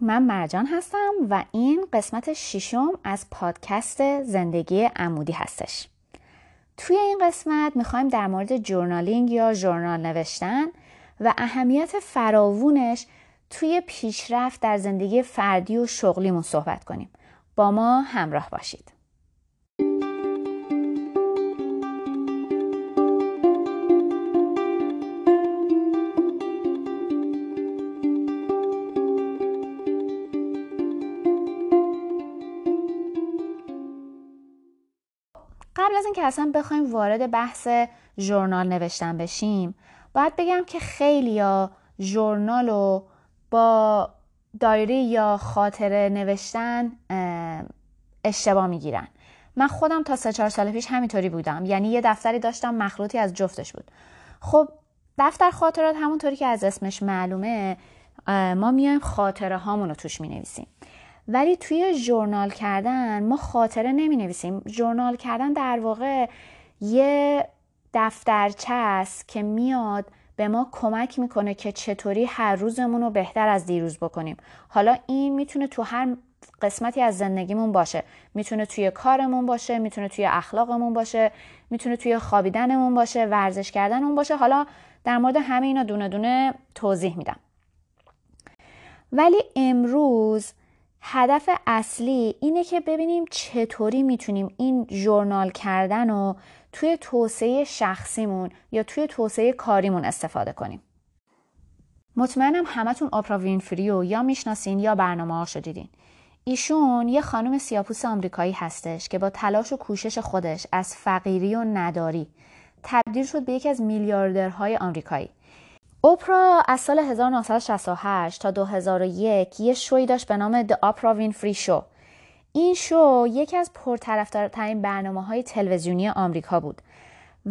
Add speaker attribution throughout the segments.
Speaker 1: من مرجان هستم و این قسمت ششم از پادکست زندگی عمودی هستش. توی این قسمت می‌خوایم در مورد جورنالینگ یا جورنال نوشتن و اهمیت فراوونش توی پیشرفت در زندگی فردی و شغلیمون صحبت کنیم. با ما همراه باشید. قبل از اینکه اصلا بخوایم وارد بحث ژورنال نوشتن بشیم باید بگم که خیلیا ژورنال رو با دایری یا خاطره نوشتن اشتباه می‌گیرن. من خودم تا سه چهار سال پیش همینطوری بودم. یعنی یه دفتری داشتم مخلوطی از جفتش بود. خب دفتر خاطرات همونطوری که از اسمش معلومه ما میایم خاطره هامون رو توش می نویسیم ولی توی ژورنال کردن ما خاطره نمی نویسیم ژورنال کردن در واقع یه دفترچه است که میاد به ما کمک می‌کنه که چطوری هر روزمون رو بهتر از دیروز بکنیم. حالا این می‌تونه تو هر قسمتی از زندگیمون باشه. می‌تونه توی کارمون باشه می‌تونه توی اخلاقمون باشه می‌تونه توی خوابیدنمون باشه ورزش کردنمون باشه. حالا در مورد همه اینا دونه دونه توضیح میدم. ولی امروز هدف اصلی اینه که ببینیم چطوری می‌تونیم این ژورنال کردن رو توی توسعه شخصیمون یا توی توسعه کاریمون استفاده کنیم. مطمئنم همتون آپرا وینفری یا می‌شناسین یا برنامه هاشو دیدین. ایشون یه خانم سیاپوس آمریکایی هستش که با تلاش و کوشش خودش از فقیری و نداری تبدیل شد به یکی از میلیاردرهای آمریکایی. اوپرا از سال 1968 تا 2001 یه شوی داشت به نام The Oprah Winfrey Show. این شو یکی از پرطرفدارترین برنامه های تلویزیونی آمریکا بود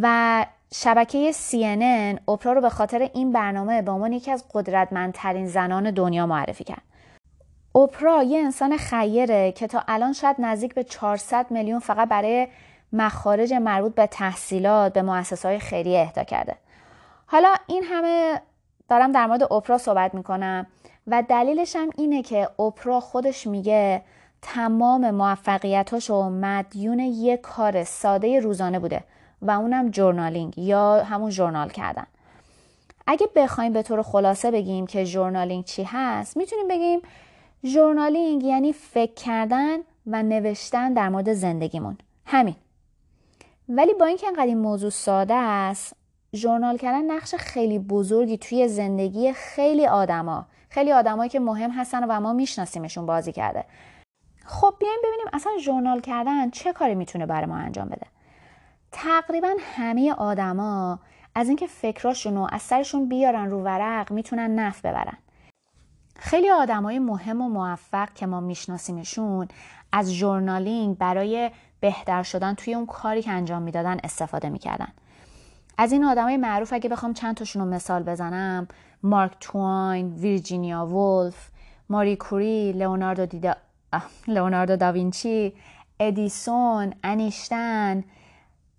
Speaker 1: و شبکه CNN اوپرا رو به خاطر این برنامه به عنوان یکی از قدرتمندترین زنان دنیا معرفی کرد. اوپرا یه انسان خیره که تا الان شاید نزدیک به 400 میلیون فقط برای مخارج مربوط به تحصیلات به مؤسسات خیریه اهدا کرده. حالا این همه دارم در مورد اوپرا صحبت می‌کنم و دلیلش هم اینه که اوپرا خودش میگه تمام موفقیتاشو مدیون یک کار ساده روزانه بوده و اونم جورنالینگ یا همون جورنال کردن. اگه بخوایم به طور خلاصه بگیم که جورنالینگ چی هست می‌تونیم بگیم جورنالینگ یعنی فکر کردن و نوشتن در مورد زندگیمون. همین. ولی با اینکه انقدر این موضوع ساده است ژورنال کردن نقش خیلی بزرگی توی زندگی خیلی آدما. خیلی آدمایی که مهم هستن و ما میشناسیمشون بازی کرده. خب بیایم ببینیم اصلا ژورنال کردن چه کاری می‌تونه برای ما انجام بده. تقریبا همه آدما از اینکه فکراشون رو از سرشون بیارن رو ورق می‌تونن نف ببرن. خیلی آدمای مهم و موفق که ما میشناسیمشون از journaling برای بهتر شدن توی اون کاری که انجام می‌دادن استفاده می‌کردن. از این آدمای معروف اگه بخوام چند تاشون رو مثال بزنم مارک توین، ویرجینیا وولف، ماری کوری، لئوناردو دیدا لئوناردو داوینچی، ادیسون، انیشتن،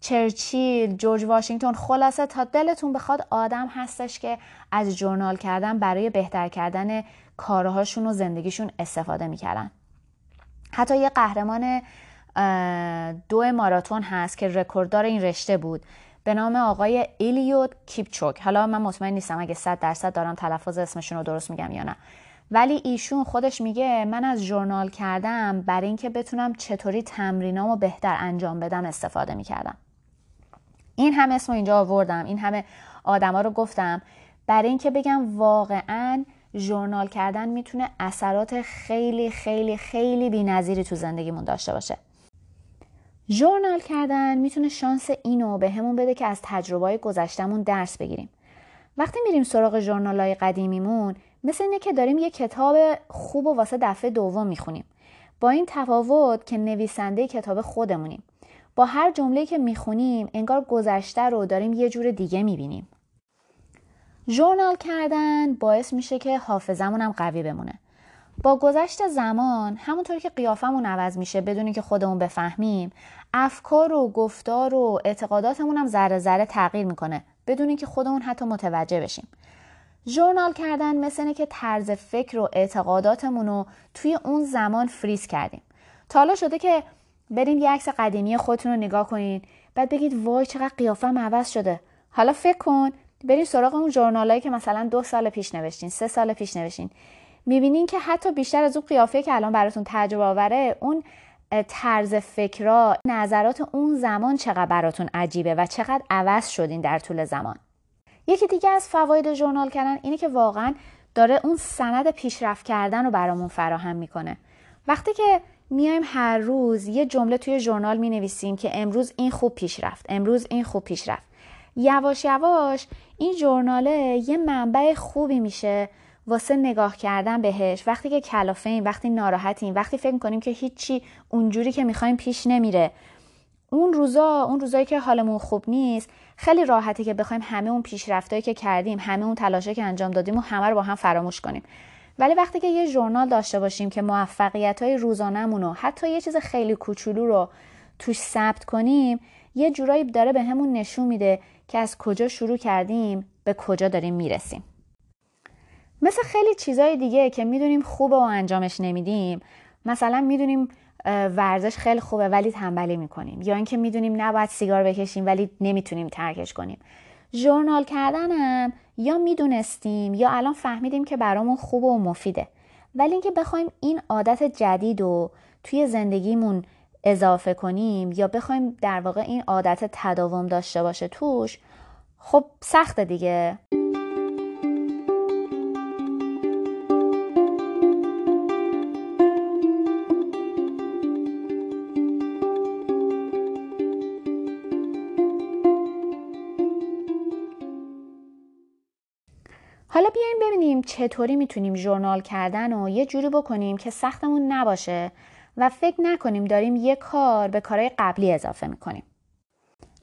Speaker 1: چرچیل، جورج واشنگتن خلاصه تا دلتون بخواد آدم هستش که از journal کردن برای بهتر کردن کارهاشون و زندگیشون استفاده می‌کردن. حتی یه قهرمان دو ماراتون هست که رکورددار این رشته بود. به نام آقای ایلیود کیپچوک. حالا من مطمئن نیستم اگه صد درصد دارم تلفظ اسمشون رو درست میگم یا نه. ولی ایشون خودش میگه من از ژورنال کردم برای اینکه بتونم چطوری تمرینامو بهتر انجام بدم استفاده می‌کردم. این همه اسم اینجا آوردم. این همه آدما رو گفتم برای اینکه بگم واقعا ژورنال کردن می‌تونه اثرات خیلی خیلی خیلی بی‌نظیری تو زندگیمون داشته باشه. ژورنال کردن می‌تونه شانس اینو به همون بده که از تجربه گذشتمون درس بگیریم. وقتی میریم سراغ ژورنال های قدیمیمون مثل اینه که داریم یه کتاب خوب و واسه دفعه دوم می‌خونیم. با این تفاوت که نویسنده کتاب خودمونیم. با هر جمله که می‌خونیم انگار گذشته رو داریم یه جور دیگه می‌بینیم. ژورنال کردن باعث میشه که حافظمون هم قوی بمونه. با گذشت زمان همونطوری که قیافمون عوض میشه بدونی که خودمون بفهمیم افکار و گفتار و اعتقاداتمون هم ذره ذره تغییر می‌کنه. بدونی که خودمون حتی متوجه بشیم. ژورنال کردن مثل اینه که طرز فکر و اعتقاداتمون رو توی اون زمان فریز کردیم. تا حالا شده که برین یه عکس قدیمی خودتون رو نگاه کنین بعد بگید وای چقدر قیافم عوض شده. حالا فکر کن برین سراغ اون ژورنالایی که مثلا دو سال پیش نوشتین سه سال پیش نوشتین. می‌بینین که حتی بیشتر از اون قیافه که الان براتون تجربه آوره اون طرز فکرها نظرات اون زمان چقدر براتون عجیبه و چقدر عوض شدین در طول زمان. یکی دیگه از فواید ژورنال کردن اینه که واقعا داره اون سند پیشرفت کردن رو برامون فراهم می‌کنه. وقتی که میایم هر روز یه جمله توی ژورنال می نویسیم که امروز این خوب پیش رفت امروز این خوب پیش رفت یواش یواش این ژورناله یه منبع خوبی میشه واسه نگاه کردن بهش. وقتی که کلافه وقتی ناراحتیم وقتی فکر کنیم که هیچی اونجوری که می‌خوایم پیش نمیره. اون روزا اون روزایی که حالمون خوب نیست خیلی راحتی که بخوایم همه اون پیشرفتایی که کردیم همه اون تلاشایی که انجام دادیم و همه رو با هم فراموش کنیم. ولی وقتی که یه ژورنال داشته باشیم که موفقیت های روزانهمون رو حتی یه چیز خیلی کوچولو رو توش ثبت کنیم یه جورایی داره به همون نشون میده که از کجا شروع کردیم به کجا داریم می‌رسیم. مثل خیلی چیزای دیگه که می‌دونیم خوبه و انجامش نمیدیم. مثلا می‌دونیم ورزش خیلی خوبه ولی تنبلی می‌کنیم. یا اینکه می‌دونیم نباید سیگار بکشیم ولی نمی‌تونیم ترکش کنیم. ژورنال کردنم یا می‌دونستیم یا الان فهمیدیم که برامون خوبه و مفیده. ولی اینکه بخوایم این عادت جدید رو توی زندگیمون اضافه کنیم یا بخوایم در واقع این عادت تداوم داشته باشه توش خب سخته دیگه. چطوری می‌تونیم ژورنال کردن و یه جوری بکنیم که سختمون نباشه و فکر نکنیم داریم یه کار به کارهای قبلی اضافه می‌کنیم.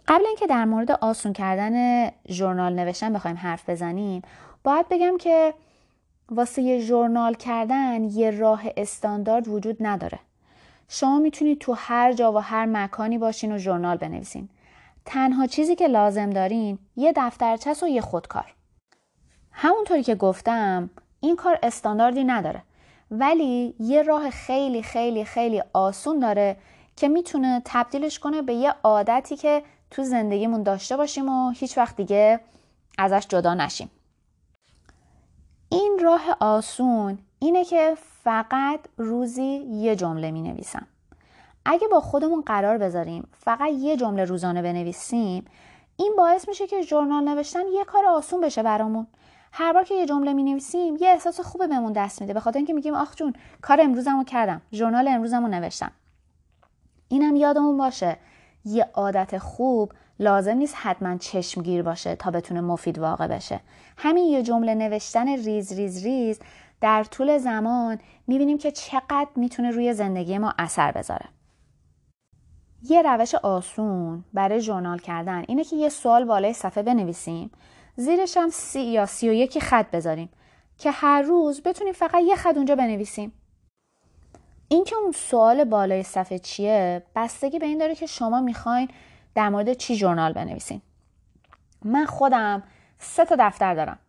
Speaker 1: قبل اینکه در مورد آسون کردن ژورنال نوشتن بخوایم حرف بزنیم باید بگم که واسه یه ژورنال کردن یه راه استاندارد وجود نداره. شما می‌تونید تو هر جا و هر مکانی باشین و ژورنال بنویسین. تنها چیزی که لازم دارین یه دفترچه و یه خودکار. همونطوری که گفتم این کار استانداردی نداره. ولی یه راه خیلی خیلی خیلی آسون داره که می‌تونه تبدیلش کنه به یه عادتی که تو زندگیمون داشته باشیم و هیچ وقت دیگه ازش جدا نشیم. این راه آسون اینه که فقط روزی یه جمله می نویسم اگه با خودمون قرار بذاریم فقط یه جمله روزانه بنویسیم این باعث میشه که ژورنال نوشتن یه کار آسون بشه برامون. هر بار که یه جمله می نویسیم یه احساس خوبه بهمون دست میده. به خاطر اینکه میگیم آخ جون کار امروزمو کردم. ژورنال امروزمو نوشتم. اینم یادمون باشه. یه عادت خوب لازم نیست حتما چشمگیر باشه تا بتونه مفید واقع بشه. همین یه جمله نوشتن ریز ریز ریز در طول زمان می‌بینیم که چقدر می‌تونه روی زندگی ما اثر بذاره. یه روش آسون برای ژورنال کردن اینه که یه سوال بالای صفحه بنویسیم. زیرش هم سی یا سی و یکی خط بذاریم که هر روز بتونیم فقط یه خط اونجا بنویسیم. اینکه اون سوال بالای صفحه چیه بستگی به این داره که شما می‌خواین در مورد چی ژورنال بنویسین. من خودم سه تا دفتر دارم.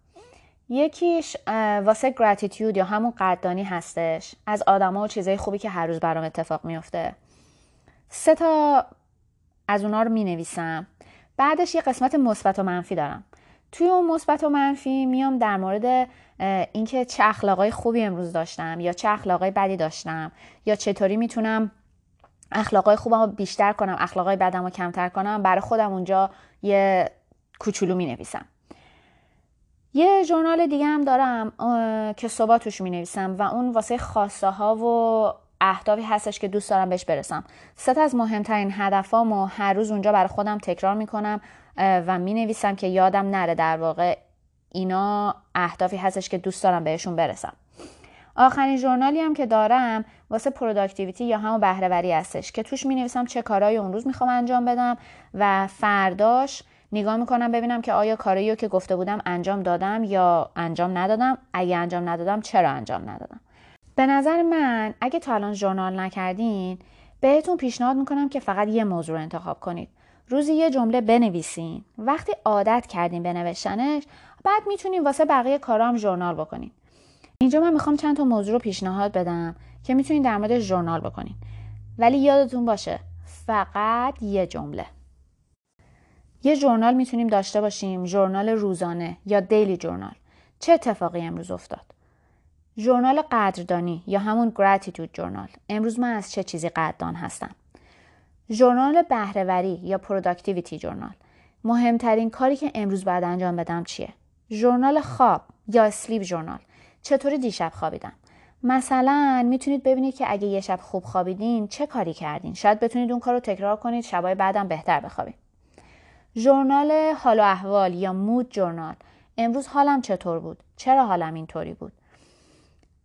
Speaker 1: یکیش واسه گراتیتیود یا همون قدردانی هستش. از آدما و چیزای خوبی که هر روز برام اتفاق میفته سه تا از اونا رو می نویسم بعدش یه قسمت مثبت و منفی دارم. توی اون مثبت و منفی میام در مورد اینکه چه اخلاقای خوبی امروز داشتم یا چه اخلاقای بدی داشتم یا چطوری می‌تونم اخلاقای خوبم رو بیشتر کنم اخلاقای بدم رو کمتر کنم برای خودم اونجا یه کوچولو می نویسم یه ژورنال دیگه هم دارم که صبح توش می نویسم و اون واسه خواسته ها و اهدافی هستش که دوست دارم بهش برسم. سه از مهمترین هدفامو هر روز اونجا برای خودم تکرار می‌کنم. و می نویسم که یادم نره در واقع اینا اهدافی هستش که دوست دارم بهشون برسم. آخرین ژورنالی هم که دارم واسه productivity یا همون بهرهوری هستش که توش می نویسم چه کارهایی اون روز می‌خوام انجام بدم و فرداش نگاه می‌کنم ببینم که آیا کاری که گفته بودم انجام دادم یا انجام ندادم. اگه انجام ندادم چرا انجام ندادم؟ به نظر من اگه تا الان ژورنال نکردین بهتون پیشنهاد می‌کنم که فقط یه موضوع رو انتخاب کنید. روزی یه جمله بنویسین. وقتی عادت کردین به بعد می‌تونیم واسه بقیه کارام ژورنال بکنین. اینجا من می‌خوام چند تا موضوع رو پیشنهاد بدم که می‌تونین در مورد ژورنال بکنین. ولی یادتون باشه فقط یه جمله. یه ژورنال می‌تونیم داشته باشیم ژورنال روزانه یا دیلی ژورنال. چه اتفاقی امروز افتاد؟ ژورنال قدردانی یا همون gratitude journal امروز من از چه چیزی قدردان هستم؟ ژورنال بهرهوری یا productivity journal مهمترین کاری که امروز باید انجام بدم چیه؟ ژورنال خواب یا sleep journal چطوری دیشب خوابیدم؟ مثلا می‌تونید ببینید که اگه یه شب خوب خوابیدین چه کاری کردین؟ شاید بتونید اون کار رو تکرار کنید شبای بعدم بهتر بخوابید ژورنال حال و احوال یا مود جورنال امروز حالم چطور بود؟ چرا حالم اینطوری بود؟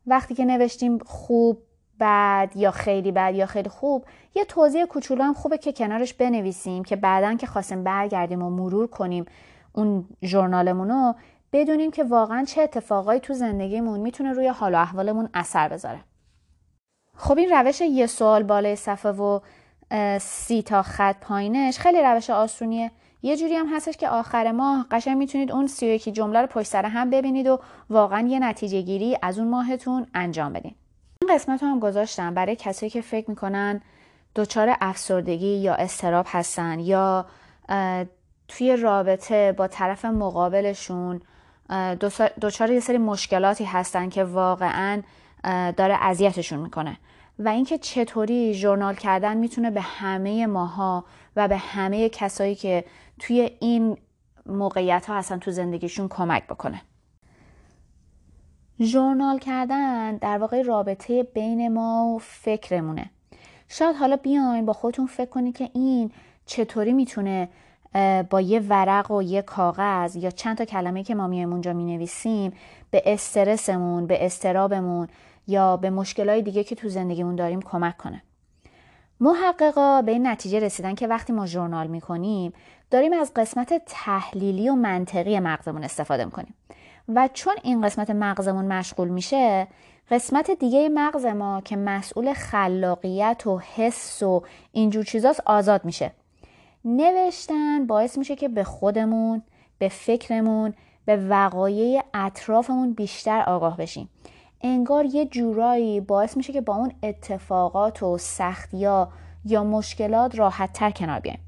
Speaker 1: وقتی که نوشتیم خوب بد یا خیلی بد یا خیلی خوب یه توضیح کوچولو هم خوبه که کنارش بنویسیم که بعدا که خواستیم برگردیم و مرور کنیم اون ژورنالمون رو بدونیم که واقعا چه اتفاقایی تو زندگیمون می‌تونه روی حال و احوالمون اثر بذاره. خب این روش یه سوال بالای صفحه و سی تا خط پایینش خیلی روش آسونیه. یه جوری هم هستش که آخر ماه قشنگ می‌تونید اون سی جمله رو پشت سر هم ببینید و واقعا یه نتیجه گیری از اون ماهتون انجام بدین. قسمت رو هم گذاشتم. برای کسایی که فکر می‌کنن دچار افسردگی یا استراب هستن یا توی رابطه با طرف مقابلشون دچار یه سری مشکلاتی هستن که واقعا داره اذیتشون می‌کنه. و اینکه چطوری ژورنال کردن می‌تونه به همه ماها و به همه کسایی که توی این موقعیت ها هستن تو زندگیشون کمک بکنه. ژورنال کردن در واقع رابطه بین ما و فکرمونه. شاید حالا بیاین با خودتون فکر کنید که این چطوری می‌تونه با یه ورق و یه کاغذ یا چند تا کلمه که ما میایم اونجا می نویسیم به استرسمون به استرابمون یا به مشکلهای دیگه که تو زندگیمون داریم کمک کنه. محققا به این نتیجه رسیدن که وقتی ما ژورنال می‌کنیم داریم از قسمت تحلیلی و منطقی مغزمون استفاده می‌کنیم. و چون این قسمت مغزمون مشغول میشه قسمت دیگه مغز ما که مسئول خلاقیت و حس و اینجور چیزاست آزاد میشه. نوشتن باعث میشه که به خودمون به فکرمون به وقایع اطرافمون بیشتر آگاه بشیم. انگار یه جورایی باعث میشه که با اون اتفاقات و سختیا یا مشکلات راحت تر کنار بیایم.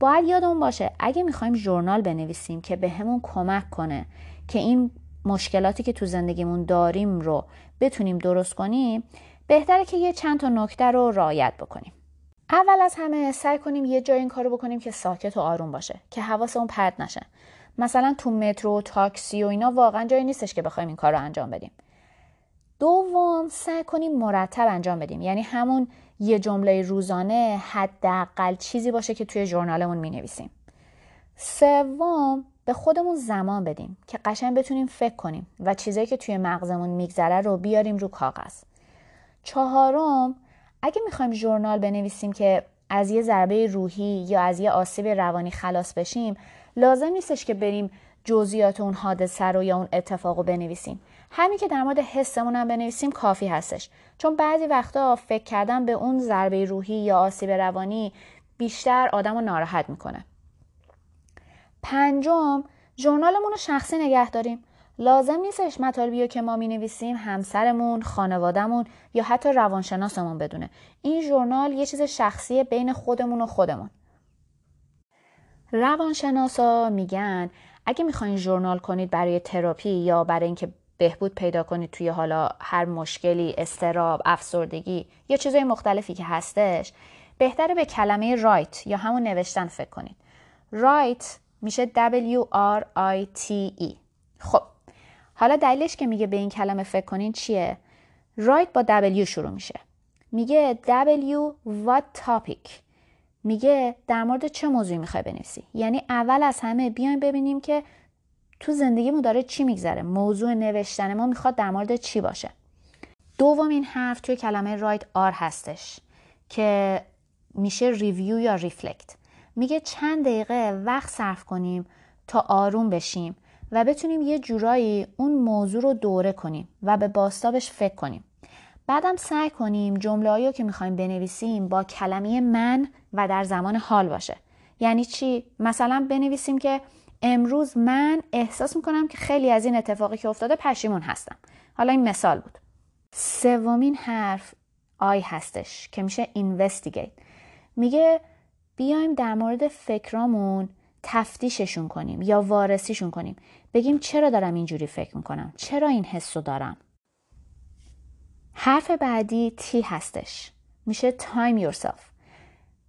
Speaker 1: باید یادمون باشه اگه می‌خوایم ژورنال بنویسیم که به همون کمک کنه که این مشکلاتی که تو زندگیمون داریم رو بتونیم درست کنیم بهتره که یه چند تا نکته رو رعایت بکنیم. اول از همه سعی کنیم یه جای این کارو بکنیم که ساکت و آروم باشه که حواسمون پرت نشه. مثلا تو مترو تاکسی و اینا واقعا جایی نیستش که بخوایم این کار رو انجام بدیم. دوم سعی کنیم مرتب انجام بدیم. یعنی همون یه جمله روزانه حداقل چیزی باشه که توی ژورنالمون می نویسیم سوم به خودمون زمان بدیم که قشنگ بتونیم فکر کنیم و چیزایی که توی مغزمون میگذره رو بیاریم رو کاغذ. چهارم اگه می‌خوایم ژورنال بنویسیم که از یه ضربه روحی یا از یه آسیب روانی خلاص بشیم لازم نیستش که بریم جزئیات اون حادثه رو یا اون اتفاق رو بنویسیم. همین که در مورد حسمون هم بنویسیم کافی هستش. چون بعضی وقتا فکر کردن به اون ضربه روحی یا آسیب روانی بیشتر آدم رو ناراحت می‌کنه. پنجم ژورنالمون رو شخصی نگه داریم لازم نیستش مطالبی که ما می نویسیم همسرمون، خانوادهمون یا حتی روانشناسمون بدونه. این ژورنال یه چیز شخصی بین خودمون و خودمون. روانشناسا میگن اگه می‌خواین ژورنال کنید برای تراپی یا برای اینکه بهبود پیدا کنید توی حالا هر مشکلی استراب افسردگی یا چیزهای مختلفی که هستش بهتره به کلمه رایت یا همون نوشتن فکر کنید رایت میشه W R I T E. خب حالا دلیلش که میگه به این کلمه فکر کنین چیه؟ رایت با W شروع میشه. میگه W what topic میگه در مورد چه موضوعی می‌خوای بنویسی؟ یعنی اول از همه بیایم ببینیم که تو زندگیمون داره چی میگذره. موضوع نوشتن ما می‌خواد در مورد چی باشه. دومین حرف توی کلمه رایت آر هستش که میشه ریویو یا ریفلکت میگه چند دقیقه وقت صرف کنیم تا آروم بشیم و بتونیم یه جورایی اون موضوع رو دوره کنیم و به باستابش فکر کنیم. بعدم سعی کنیم جمله که می‌خوایم بنویسیم با کلمه من و در زمان حال باشه. یعنی چی؟ مثلا بنویسیم که امروز من احساس می‌کنم که خیلی از این اتفاقی که افتاده پشیمون هستم. حالا این مثال بود. سومین حرف آی هستش که میشه اینوستیگیت میگه بیایم در مورد فکرامون تفتیششون کنیم یا وارسیشون کنیم. بگیم چرا دارم اینجوری فکر می‌کنم؟ چرا این حس رو دارم؟ حرف بعدی تی هستش. میشه time yourself.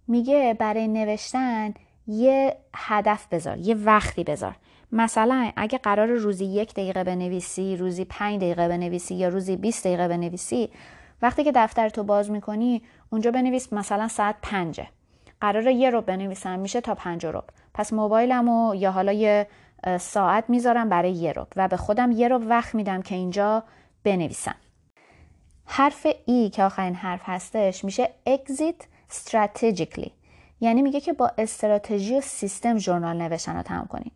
Speaker 1: میگه برای نوشتن یه هدف بذار یه وقتی بذار. مثلا اگه قرار روزی یک دقیقه بنویسی روزی پنج دقیقه بنویسی یا روزی 20 دقیقه بنویسی وقتی که دفتر تو باز می‌کنی اونجا بنویس مثلا ساعت پنجه. قرار یه رو بنویسم میشه تا پنج رو پس موبایلمو یا حالا یه ساعت می‌ذارم برای یه رو و به خودم یه رو وقت میدم که اینجا بنویسم. حرف ای که آخرین حرف هستش میشه exit strategically. یعنی میگه که با استراتژی و سیستم ژورنال نوشتن رو تمام کنین.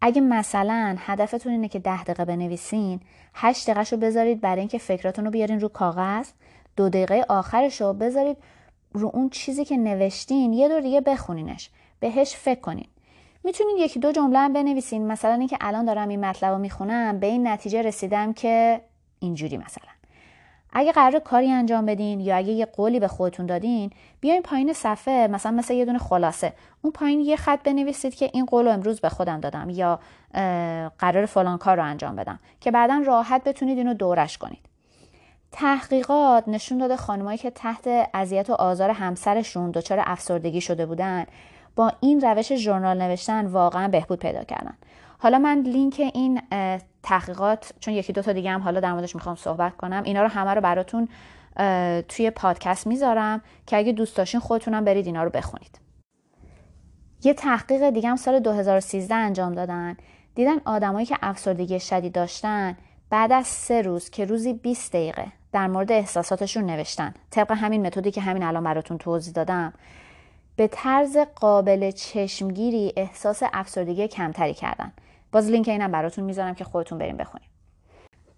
Speaker 1: اگه مثلا هدفتون اینه که ده دقیقه بنویسین هشت دقیقه رو بذارید برای اینکه فکراتون رو بیارین رو کاغذ دو دقیقه آخرش رو بذارید رو اون چیزی که نوشتین یه دور دیگه بخونینش. بهش فکر کنین. می‌تونین یکی دو جمله هم بنویسین. مثلا اینکه الان دارم این مطلب رو می‌خونم به این نتیجه رسیدم که اینجوری مثلا. اگه قرار کاری انجام بدین یا اگه یه قولی به خودتون دادین بیاین پایین صفحه مثلا مثل یه دونه خلاصه. اون پایین یه خط بنویسید که این قول رو امروز به خودم دادم یا قرار فلان کار رو انجام بدم. که بعدا راحت بتونید اینو دورش کنید. تحقیقات نشون داده خانمایی که تحت اذیت و آزار همسرشون دچار افسردگی شده بودن با این روش ژورنال نوشتن واقعا بهبود پیدا کردن. حالا من لینک این تحقیقات چون یکی دو تا دیگه هم حالا در موردش می‌خوام صحبت کنم اینا رو همه رو براتون توی پادکست می‌ذارم که اگه دوست داشتین خودتونم برید اینا رو بخونید. یه تحقیق دیگه هم سال 2013 انجام دادن. دیدن آدمایی که افسردگی شدید داشتن بعد از سه روز که روزی 20 دقیقه در مورد احساساتشون نوشتن طبق همین متدی که همین الان براتون توضیح دادم به طرز قابل چشمگیری احساس افسردگی کمتری کردن. باز لینک اینم براتون می‌ذارم که خودتون بریم بخونیم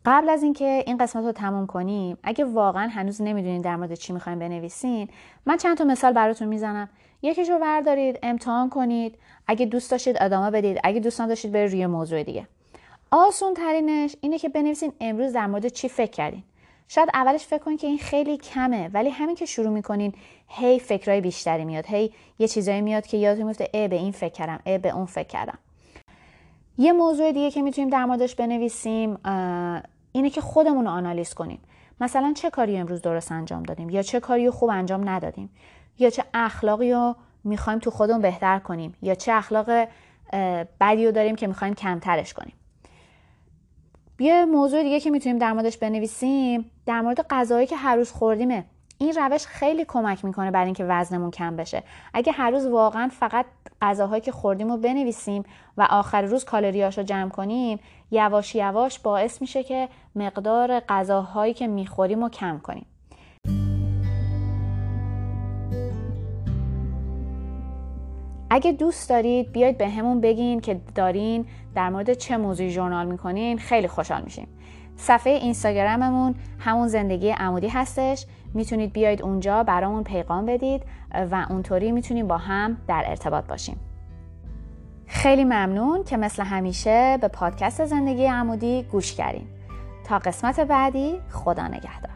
Speaker 1: قبل از اینکه این قسمت رو تموم کنیم اگه واقعا هنوز نمی‌دونین در مورد چی می‌خوایم بنویسین من چند تا مثال براتون می‌زنم. یکیش رو بردارید امتحان کنید. اگه دوست داشتید ادامه بدید. اگه دوست نداشتید برید روی موضوع دیگه. آسون ترینش اینه که بنویسین امروز در مورد چی فکر کردین. شاید اولش فکر کنید که این خیلی کمه ولی همین که شروع می‌کنین هی فکرای بیشتری میاد هی یه چیزایی میاد که یادتون میفته ای به این فکر کردم ای به اون فکر کردم. یه موضوع دیگه که می‌تونیم در موردش بنویسیم اینه که خودمون رو آنالیز کنیم. مثلا چه کاری امروز درست انجام دادیم؟ یا چه کاری خوب انجام ندادیم؟ یا چه اخلاقی رو می‌خوایم تو خودمون بهتر کنیم؟ یا چه اخلاق بدی رو داریم که می‌خوایم کمترش کنیم؟ یه موضوع دیگه که می‌تونیم در موردش بنویسیم. در مورد غذایی که هر روز خوردیمه. این روش خیلی کمک می‌کنه برای اینکه وزنمون کم بشه. اگه هر روز واقعا فقط غذاهایی که خوردیم رو بنویسیم و آخر روز کالریاش رو جمع کنیم یواش یواش باعث میشه که مقدار غذاهایی که می‌خوریم رو کم کنیم. اگه دوست دارید بیاید به همون بگین که دارین در مورد چه موضوعی ژورنال می‌کنین خیلی خوشحال میشیم. صفحه اینستاگراممون همون زندگی عمودی هستش. می‌تونید بیاید اونجا برامون پیغام بدید و اونطوری می‌تونیم با هم در ارتباط باشیم. خیلی ممنون که مثل همیشه به پادکست زندگی عمودی گوش کردین. تا قسمت بعدی خدا نگهدار.